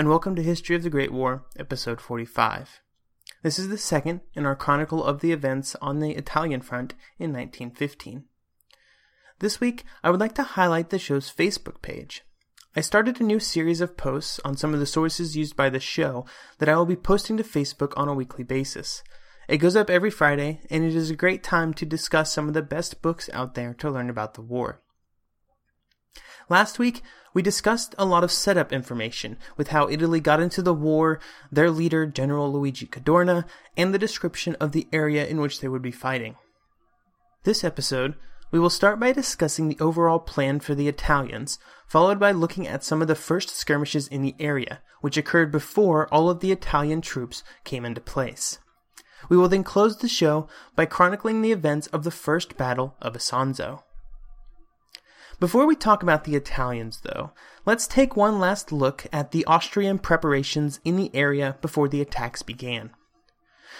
And welcome to History of the Great War, Episode 45. This is the second in our chronicle of the events on the Italian front in 1915. This week, I would like to highlight the show's Facebook page. I started a new series of posts on some of the sources used by the show that I will be posting to Facebook on a weekly basis. It goes up every Friday, and it is a great time to discuss some of the best books out there to learn about the war. Last week, we discussed a lot of setup information with how Italy got into the war, their leader, General Luigi Cadorna, and the description of the area in which they would be fighting. This episode, we will start by discussing the overall plan for the Italians, followed by looking at some of the first skirmishes in the area, which occurred before all of the Italian troops came into place. We will then close the show by chronicling the events of the First Battle of Isonzo. Before we talk about the Italians, though, let's take one last look at the Austrian preparations in the area before the attacks began.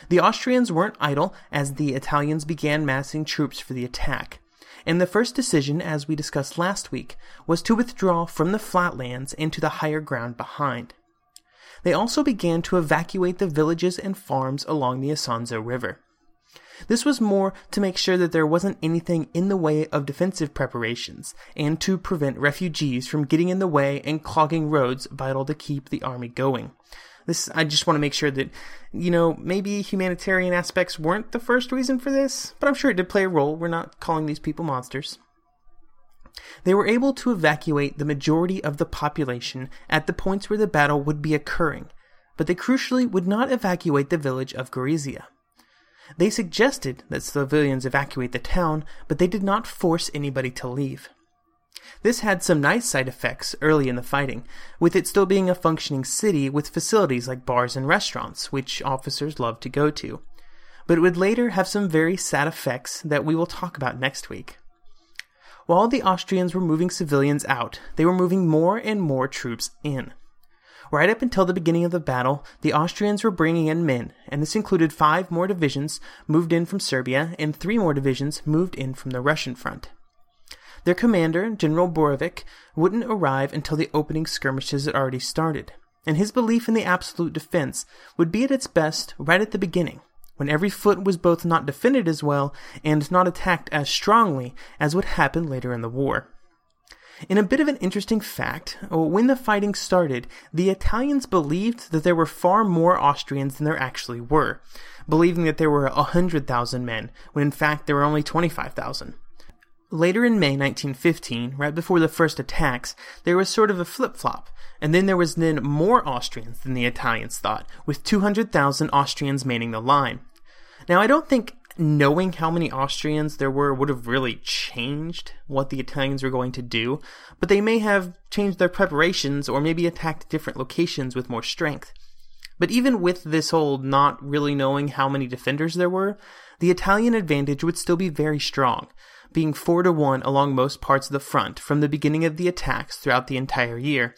The Austrians weren't idle as the Italians began massing troops for the attack, and the first decision, as we discussed last week, was to withdraw from the flatlands into the higher ground behind. They also began to evacuate the villages and farms along the Isonzo River. This was more to make sure that there wasn't anything in the way of defensive preparations, and to prevent refugees from getting in the way and clogging roads vital to keep the army going. This, I just want to make sure that, you know, maybe humanitarian aspects weren't the first reason for this, but I'm sure it did play a role. We're not calling these people monsters. They were able to evacuate the majority of the population at the points where the battle would be occurring, but they crucially would not evacuate the village of Gorizia. They suggested that civilians evacuate the town, but they did not force anybody to leave. This had some nice side effects early in the fighting, with it still being a functioning city with facilities like bars and restaurants, which officers loved to go to. But it would later have some very sad effects that we will talk about next week. While the Austrians were moving civilians out, they were moving more and more troops in. Right up until the beginning of the battle, the Austrians were bringing in men, and this included five more divisions moved in from Serbia and three more divisions moved in from the Russian front. Their commander, General Borovic, wouldn't arrive until the opening skirmishes had already started, and his belief in the absolute defense would be at its best right at the beginning, when every foot was both not defended as well and not attacked as strongly as would happen later in the war. In a bit of an interesting fact, uh, when the fighting started, the Italians believed that there were far more Austrians than there actually were, believing that there were a 100,000 men, when in fact there were only 25,000. Later in May 1915, right before the first attacks, there was sort of a flip flop, and then there was then more Austrians than the Italians thought, with 200,000 Austrians manning the line. Now, I don't think knowing how many Austrians there were would have really changed what the Italians were going to do, but they may have changed their preparations or maybe attacked different locations with more strength. But even with this whole not really knowing how many defenders there were, the Italian advantage would still be very strong, being 4 to 1 along most parts of the front from the beginning of the attacks throughout the entire year.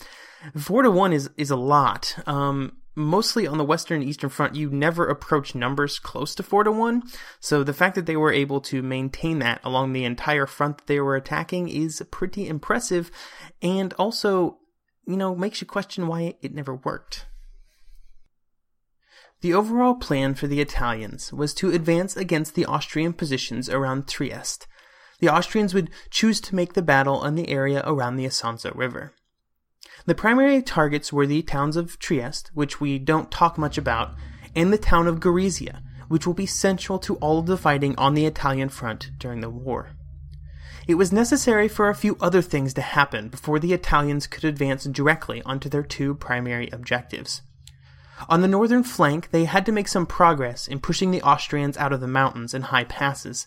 4 to 1 is, is a lot. Um, mostly on the western and eastern front, you never approach numbers close to 4 to 1. So the fact that they were able to maintain that along the entire front that they were attacking is pretty impressive and also, you know, makes you question why it never worked. The overall plan for the Italians was to advance against the Austrian positions around Trieste. The Austrians would choose to make the battle on the area around the Isonzo River. The primary targets were the towns of Trieste, which we don't talk much about, and the town of Gorizia, which will be central to all of the fighting on the Italian front during the war. It was necessary for a few other things to happen before the Italians could advance directly onto their two primary objectives. On the northern flank, they had to make some progress in pushing the Austrians out of the mountains and high passes.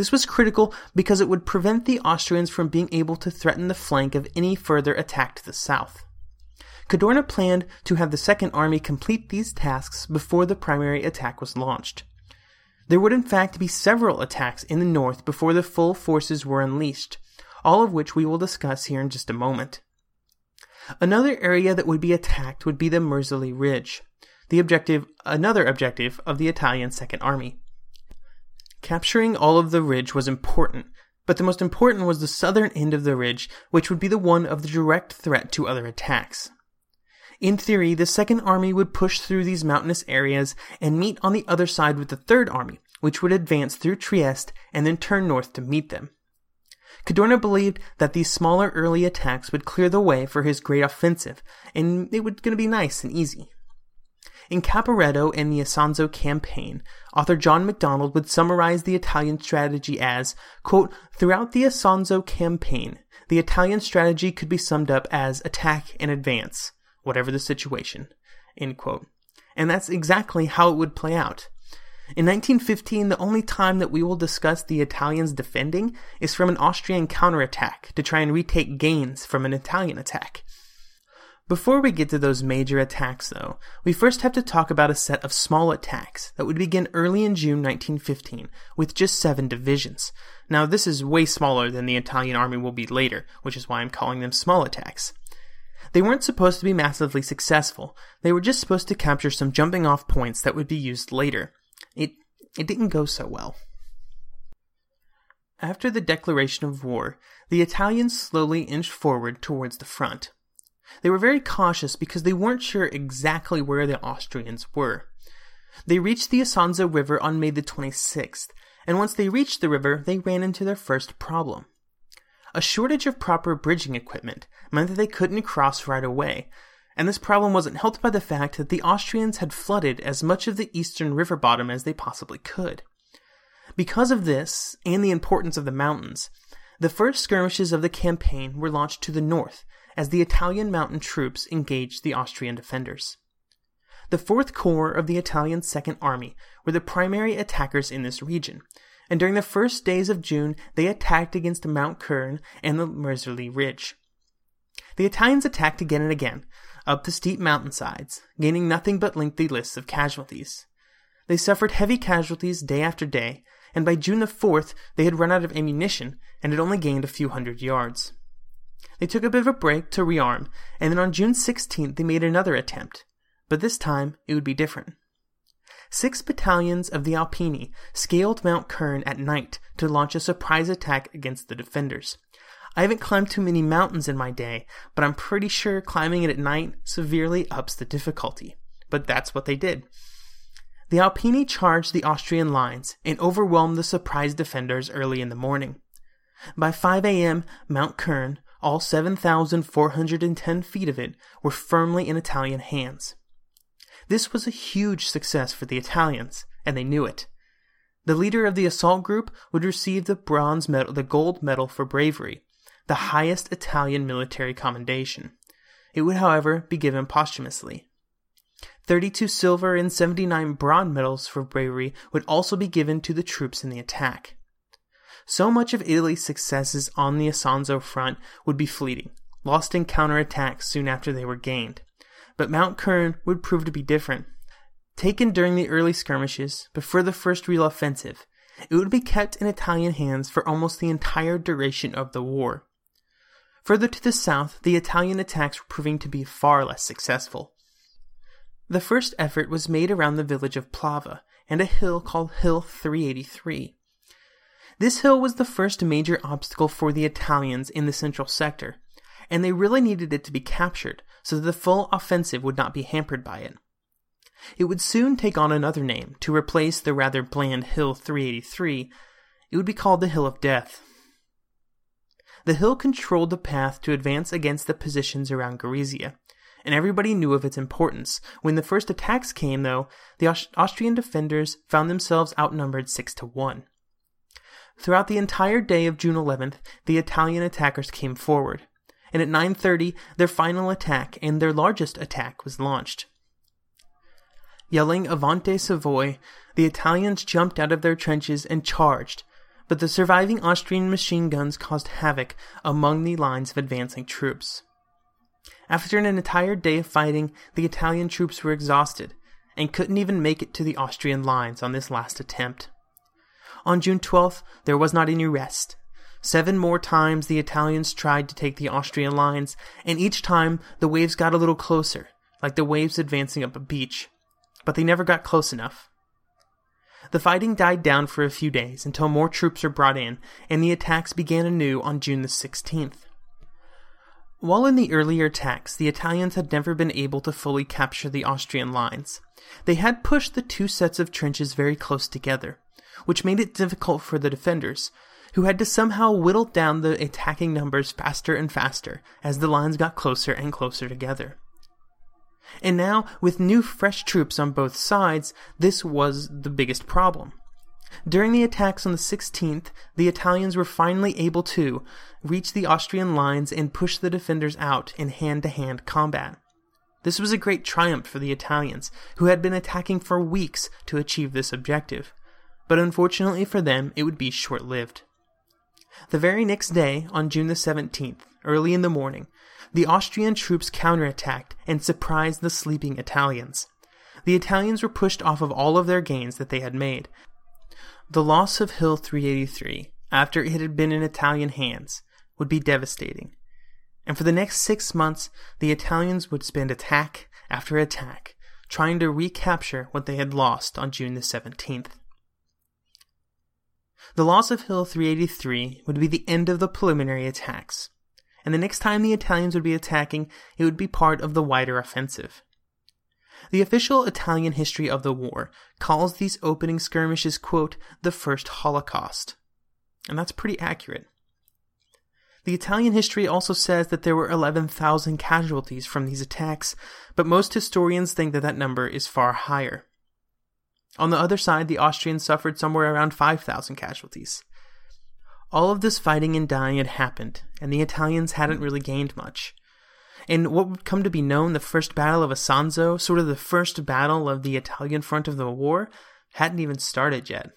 This was critical because it would prevent the Austrians from being able to threaten the flank of any further attack to the south. Cadorna planned to have the Second Army complete these tasks before the primary attack was launched. There would in fact be several attacks in the north before the full forces were unleashed, all of which we will discuss here in just a moment. Another area that would be attacked would be the Merzeli Ridge, the objective, another objective of the Italian Second Army. Capturing all of the ridge was important, but the most important was the southern end of the ridge, which would be the one of the direct threat to other attacks. In theory, the Second Army would push through these mountainous areas and meet on the other side with the Third Army, which would advance through Trieste and then turn north to meet them. Cadorna believed that these smaller early attacks would clear the way for his great offensive, and it was going to be nice and easy. In Caporetto and the Isonzo campaign, author John MacDonald would summarize the Italian strategy as, quote, throughout the Isonzo campaign, the Italian strategy could be summed up as attack and advance, whatever the situation, end quote. And that's exactly how it would play out. In 1915, the only time that we will discuss the Italians defending is from an Austrian counterattack to try and retake gains from an Italian attack. Before we get to those major attacks, though, we first have to talk about a set of small attacks that would begin early in June 1915 with just seven divisions. Now, this is way smaller than the Italian army will be later, which is why I'm calling them small attacks. They weren't supposed to be massively successful, they were just supposed to capture some jumping off points that would be used later. It, it didn't go so well. After the declaration of war, the Italians slowly inched forward towards the front. They were very cautious because they weren't sure exactly where the Austrians were. They reached the Isonzo River on May the 26th, and once they reached the river, they ran into their first problem. A shortage of proper bridging equipment meant that they couldn't cross right away, and this problem wasn't helped by the fact that the Austrians had flooded as much of the eastern river bottom as they possibly could. Because of this, and the importance of the mountains, the first skirmishes of the campaign were launched to the north, as the Italian mountain troops engaged the Austrian defenders. The 4th Corps of the Italian Second Army were the primary attackers in this region, and during the first days of June they attacked against Mount Kern and the Merzeli Ridge. The Italians attacked again and again, up the steep mountainsides, gaining nothing but lengthy lists of casualties. They suffered heavy casualties day after day, and by June the 4th they had run out of ammunition and had only gained a few hundred yards. They took a bit of a break to rearm, and then on June 16th they made another attempt, but this time it would be different. Six battalions of the Alpini scaled Mount Kern at night to launch a surprise attack against the defenders. I haven't climbed too many mountains in my day, but I'm pretty sure climbing it at night severely ups the difficulty. But that's what they did. The Alpini charged the Austrian lines and overwhelmed the surprised defenders early in the morning. By 5 a.m., Mount Kern, all 7,410 feet of it, were firmly in Italian hands. This was a huge success for the Italians, and they knew it. The leader of the assault group would receive the bronze medal, the gold medal for bravery, the highest Italian military commendation. It would, however, be given posthumously. 32 silver and 79 bronze medals for bravery would also be given to the troops in the attack. So much of Italy's successes on the Isonzo front would be fleeting, lost in counterattacks soon after they were gained. but Mount Kern would prove to be different. Taken during the early skirmishes, before the first real offensive, it would be kept in Italian hands for almost the entire duration of the war. Further to the south, the Italian attacks were proving to be far less successful. The first effort was made around the village of Plava and a hill called Hill 383. This hill was the first major obstacle for the Italians in the central sector, and they really needed it to be captured so that the full offensive would not be hampered by it. It would soon take on another name to replace the rather bland Hill 383. It would be called the Hill of Death. The hill controlled the path to advance against the positions around Gorizia, and everybody knew of its importance. When the first attacks came, though, the Aust- Austrian defenders found themselves outnumbered 6 to 1. Throughout the entire day of June 11th, the Italian attackers came forward, and at 9:30 their final attack and their largest attack was launched. Yelling Avanti Savoy, the Italians jumped out of their trenches and charged, but the surviving Austrian machine guns caused havoc among the lines of advancing troops. After an entire day of fighting, the Italian troops were exhausted and couldn't even make it to the Austrian lines on this last attempt. On June 12th, there was not any rest. Seven more times the Italians tried to take the Austrian lines, and each time the waves got a little closer, like the waves advancing up a beach. But they never got close enough. The fighting died down for a few days until more troops were brought in, and the attacks began anew on June the 16th. While in the earlier attacks, the Italians had never been able to fully capture the Austrian lines. They had pushed the two sets of trenches very close together, which made it difficult for the defenders, who had to somehow whittle down the attacking numbers faster and faster as the lines got closer and closer together. And now, with new fresh troops on both sides, this was the biggest problem. During the attacks on the 16th, the Italians were finally able to reach the Austrian lines and push the defenders out in hand to hand combat. This was a great triumph for the Italians, who had been attacking for weeks to achieve this objective. But unfortunately for them, it would be short lived. The very next day, on June the 17th, early in the morning, the Austrian troops counterattacked and surprised the sleeping Italians. The Italians were pushed off of all of their gains that they had made. The loss of Hill 383, after it had been in Italian hands, would be devastating. And for the next six months, the Italians would spend attack after attack trying to recapture what they had lost on June the 17th. The loss of Hill 383 would be the end of the preliminary attacks, and the next time the Italians would be attacking, it would be part of the wider offensive. The official Italian history of the war calls these opening skirmishes, quote, the first Holocaust. And that's pretty accurate. The Italian history also says that there were 11,000 casualties from these attacks, but most historians think that that number is far higher. On the other side, the Austrians suffered somewhere around 5,000 casualties. All of this fighting and dying had happened, and the Italians hadn't really gained much. In what would come to be known the First Battle of Isonzo, sort of the first battle of the Italian front of the war, hadn't even started yet.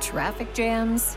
Traffic jams,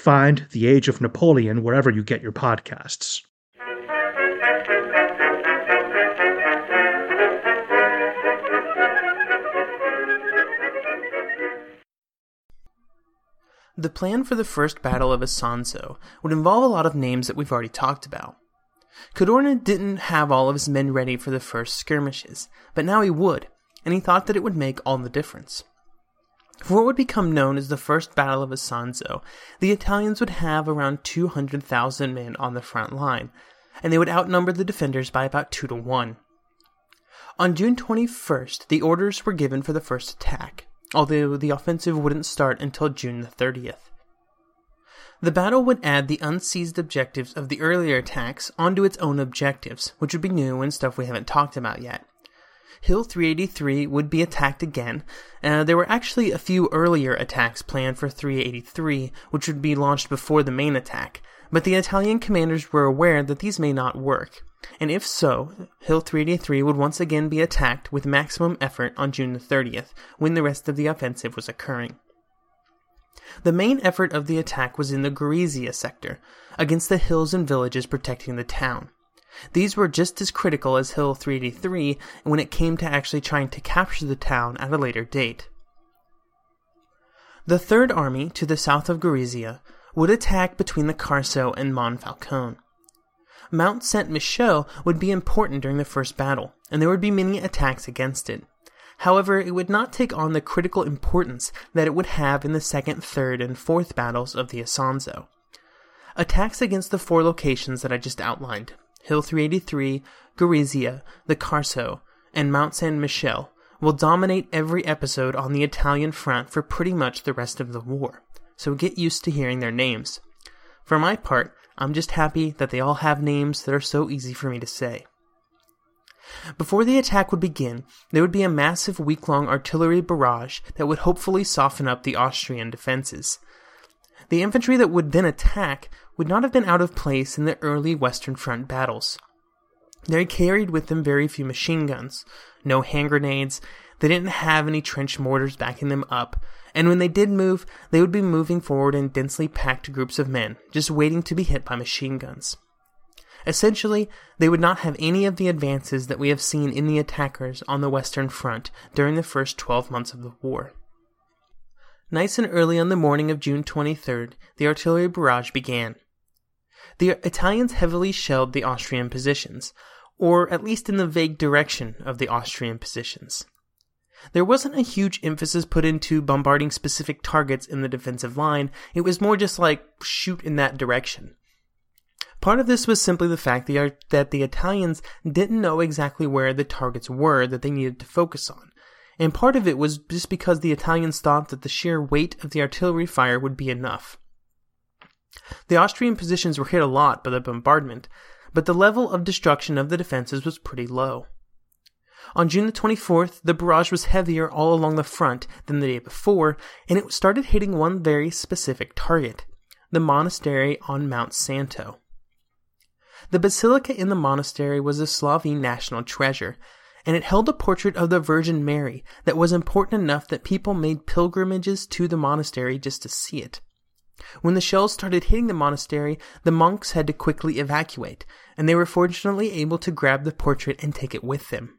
Find The Age of Napoleon wherever you get your podcasts. The plan for the first Battle of Isonzo would involve a lot of names that we've already talked about. Cadorna didn't have all of his men ready for the first skirmishes, but now he would, and he thought that it would make all the difference. For what would become known as the First Battle of Isonzo, the Italians would have around 200,000 men on the front line, and they would outnumber the defenders by about 2 to 1. On June 21st, the orders were given for the first attack, although the offensive wouldn't start until June the 30th. The battle would add the unseized objectives of the earlier attacks onto its own objectives, which would be new and stuff we haven't talked about yet. Hill 383 would be attacked again. Uh, there were actually a few earlier attacks planned for 383, which would be launched before the main attack, but the Italian commanders were aware that these may not work. And if so, Hill 383 would once again be attacked with maximum effort on June the 30th, when the rest of the offensive was occurring. The main effort of the attack was in the Gorizia sector, against the hills and villages protecting the town. These were just as critical as Hill 383 when it came to actually trying to capture the town at a later date. The Third Army, to the south of Gorizia, would attack between the Carso and Monfalcone. Mount Saint Michel would be important during the first battle, and there would be many attacks against it. However, it would not take on the critical importance that it would have in the second, third, and fourth battles of the Isonzo. Attacks against the four locations that I just outlined Hill 383, Gorizia, the Carso, and Mount Saint Michel will dominate every episode on the Italian front for pretty much the rest of the war, so get used to hearing their names. For my part, I'm just happy that they all have names that are so easy for me to say. Before the attack would begin, there would be a massive week long artillery barrage that would hopefully soften up the Austrian defenses. The infantry that would then attack would not have been out of place in the early Western Front battles. They carried with them very few machine guns, no hand grenades, they didn't have any trench mortars backing them up, and when they did move, they would be moving forward in densely packed groups of men, just waiting to be hit by machine guns. Essentially, they would not have any of the advances that we have seen in the attackers on the Western Front during the first 12 months of the war. Nice and early on the morning of June 23rd, the artillery barrage began. The Italians heavily shelled the Austrian positions, or at least in the vague direction of the Austrian positions. There wasn't a huge emphasis put into bombarding specific targets in the defensive line, it was more just like shoot in that direction. Part of this was simply the fact that the Italians didn't know exactly where the targets were that they needed to focus on. And part of it was just because the Italians thought that the sheer weight of the artillery fire would be enough. The Austrian positions were hit a lot by the bombardment, but the level of destruction of the defenses was pretty low. On June the 24th, the barrage was heavier all along the front than the day before, and it started hitting one very specific target the monastery on Mount Santo. The basilica in the monastery was a Slovene national treasure, and it held a portrait of the Virgin Mary that was important enough that people made pilgrimages to the monastery just to see it. When the shells started hitting the monastery, the monks had to quickly evacuate, and they were fortunately able to grab the portrait and take it with them.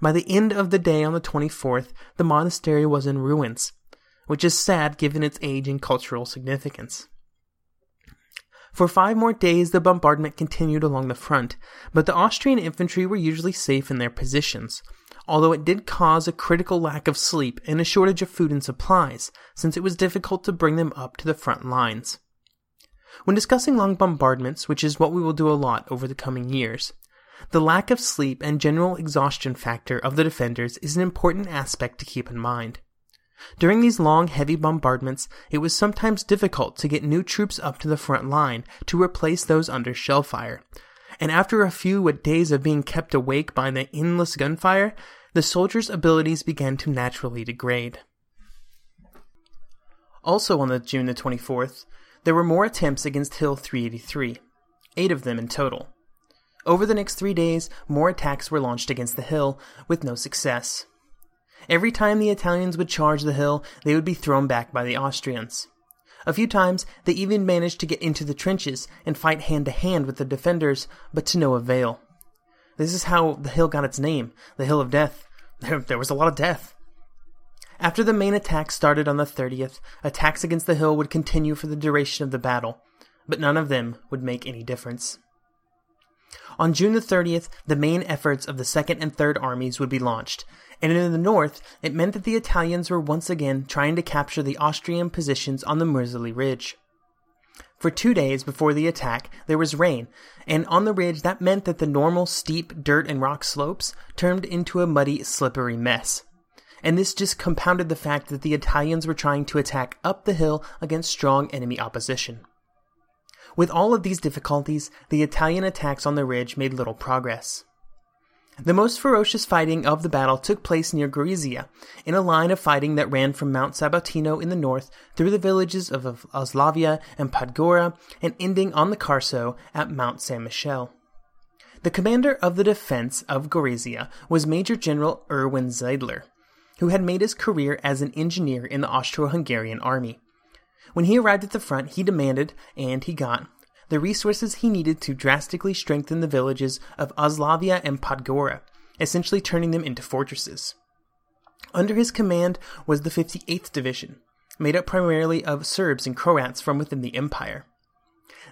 By the end of the day on the 24th, the monastery was in ruins, which is sad given its age and cultural significance. For five more days, the bombardment continued along the front, but the Austrian infantry were usually safe in their positions, although it did cause a critical lack of sleep and a shortage of food and supplies, since it was difficult to bring them up to the front lines. When discussing long bombardments, which is what we will do a lot over the coming years, the lack of sleep and general exhaustion factor of the defenders is an important aspect to keep in mind. During these long, heavy bombardments, it was sometimes difficult to get new troops up to the front line to replace those under shell fire. And after a few days of being kept awake by the endless gunfire, the soldiers' abilities began to naturally degrade. Also on the June the 24th, there were more attempts against Hill 383, eight of them in total. Over the next three days, more attacks were launched against the hill, with no success. Every time the Italians would charge the hill, they would be thrown back by the Austrians. A few times, they even managed to get into the trenches and fight hand to hand with the defenders, but to no avail. This is how the hill got its name, the Hill of Death. There, there was a lot of death. After the main attack started on the 30th, attacks against the hill would continue for the duration of the battle, but none of them would make any difference. On June the 30th, the main efforts of the Second and Third Armies would be launched, and in the north, it meant that the Italians were once again trying to capture the Austrian positions on the Merzeli Ridge. For two days before the attack, there was rain, and on the ridge that meant that the normal steep dirt and rock slopes turned into a muddy, slippery mess. And this just compounded the fact that the Italians were trying to attack up the hill against strong enemy opposition. With all of these difficulties, the Italian attacks on the ridge made little progress. The most ferocious fighting of the battle took place near Gorizia, in a line of fighting that ran from Mount Sabatino in the north through the villages of Oslavia and Podgora and ending on the Carso at Mount San Michel. The commander of the defense of Gorizia was Major General Erwin Zeidler, who had made his career as an engineer in the Austro-Hungarian army. When he arrived at the front, he demanded, and he got, the resources he needed to drastically strengthen the villages of Oslavia and Podgora, essentially turning them into fortresses. Under his command was the 58th Division, made up primarily of Serbs and Croats from within the empire.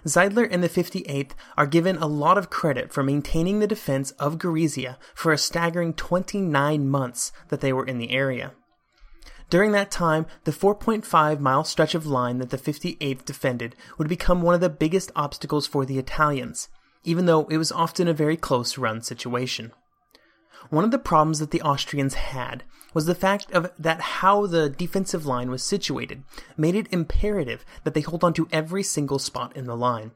Zeidler and the 58th are given a lot of credit for maintaining the defense of Gorizia for a staggering 29 months that they were in the area. During that time, the 4.5 mile stretch of line that the 58th defended would become one of the biggest obstacles for the Italians, even though it was often a very close run situation. One of the problems that the Austrians had was the fact of that how the defensive line was situated made it imperative that they hold on to every single spot in the line.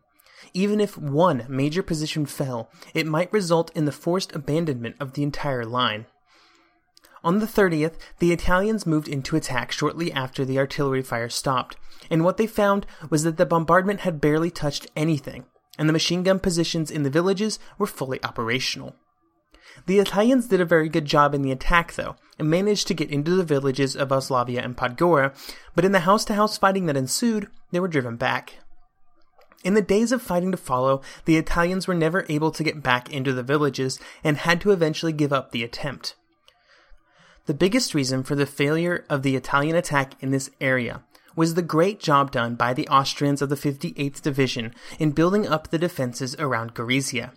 Even if one major position fell, it might result in the forced abandonment of the entire line. On the 30th, the Italians moved into attack shortly after the artillery fire stopped, and what they found was that the bombardment had barely touched anything, and the machine gun positions in the villages were fully operational. The Italians did a very good job in the attack, though, and managed to get into the villages of Oslavia and Podgora, but in the house to house fighting that ensued, they were driven back. In the days of fighting to follow, the Italians were never able to get back into the villages and had to eventually give up the attempt. The biggest reason for the failure of the Italian attack in this area was the great job done by the Austrians of the 58th Division in building up the defenses around Gorizia,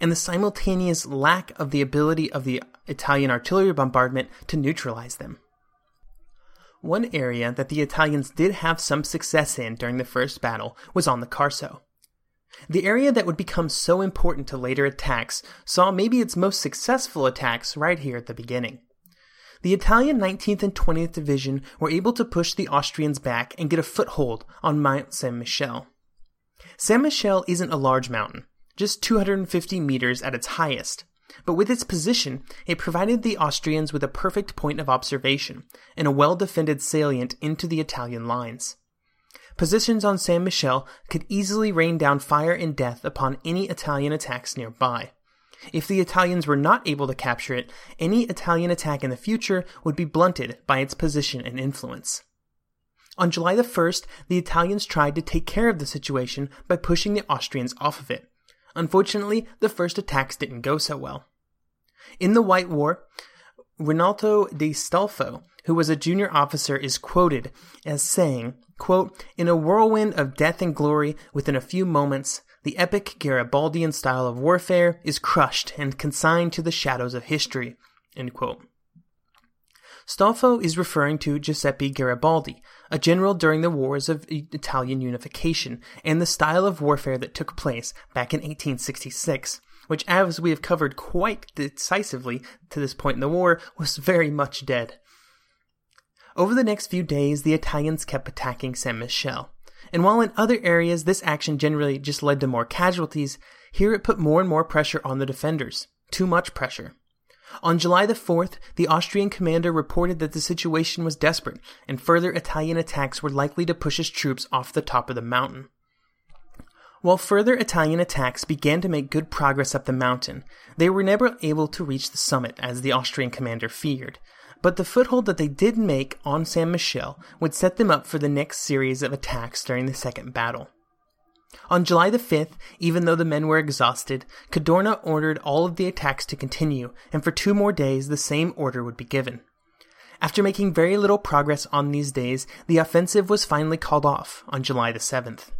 and the simultaneous lack of the ability of the Italian artillery bombardment to neutralize them. One area that the Italians did have some success in during the first battle was on the Carso. The area that would become so important to later attacks saw maybe its most successful attacks right here at the beginning. The Italian 19th and 20th Division were able to push the Austrians back and get a foothold on Mount Saint Michel. Saint Michel isn't a large mountain, just 250 meters at its highest, but with its position, it provided the Austrians with a perfect point of observation and a well defended salient into the Italian lines. Positions on Saint Michel could easily rain down fire and death upon any Italian attacks nearby. If the Italians were not able to capture it, any Italian attack in the future would be blunted by its position and influence. On July the 1st, the Italians tried to take care of the situation by pushing the Austrians off of it. Unfortunately, the first attacks didn't go so well. In the White War, Rinaldo di Stolfo, who was a junior officer, is quoted as saying, quote, In a whirlwind of death and glory, within a few moments, the epic Garibaldian style of warfare is crushed and consigned to the shadows of history. Stolfo is referring to Giuseppe Garibaldi, a general during the wars of Italian unification, and the style of warfare that took place back in 1866, which, as we have covered quite decisively to this point in the war, was very much dead. Over the next few days, the Italians kept attacking Saint Michel. And while in other areas this action generally just led to more casualties, here it put more and more pressure on the defenders. Too much pressure. On July the 4th, the Austrian commander reported that the situation was desperate and further Italian attacks were likely to push his troops off the top of the mountain. While further Italian attacks began to make good progress up the mountain, they were never able to reach the summit as the Austrian commander feared. But the foothold that they did make on San Michel would set them up for the next series of attacks during the Second Battle. On July the 5th, even though the men were exhausted, Cadorna ordered all of the attacks to continue, and for two more days the same order would be given. After making very little progress on these days, the offensive was finally called off on July the 7th.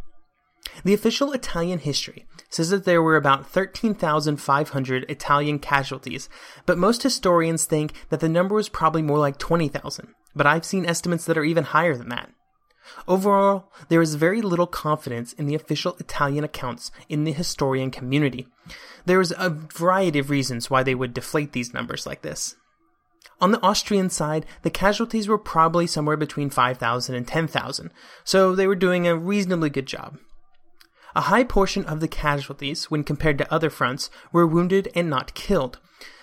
The official Italian history says that there were about 13,500 Italian casualties, but most historians think that the number was probably more like 20,000, but I've seen estimates that are even higher than that. Overall, there is very little confidence in the official Italian accounts in the historian community. There is a variety of reasons why they would deflate these numbers like this. On the Austrian side, the casualties were probably somewhere between 5,000 and 10,000, so they were doing a reasonably good job. A high portion of the casualties, when compared to other fronts, were wounded and not killed.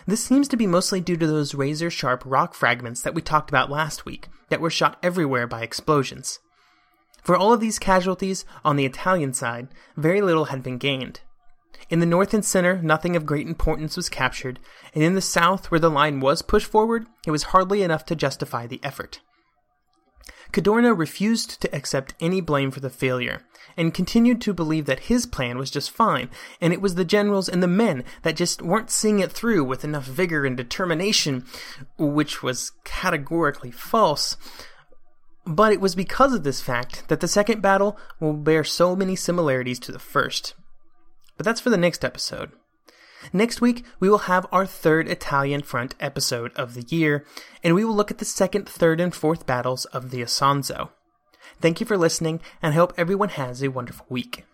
This seems to be mostly due to those razor sharp rock fragments that we talked about last week, that were shot everywhere by explosions. For all of these casualties, on the Italian side, very little had been gained. In the north and center, nothing of great importance was captured, and in the south, where the line was pushed forward, it was hardly enough to justify the effort. Cadorna refused to accept any blame for the failure, and continued to believe that his plan was just fine, and it was the generals and the men that just weren't seeing it through with enough vigor and determination, which was categorically false. But it was because of this fact that the second battle will bear so many similarities to the first. But that's for the next episode. Next week, we will have our third Italian front episode of the year, and we will look at the second, third, and fourth battles of the Isonzo. Thank you for listening, and I hope everyone has a wonderful week.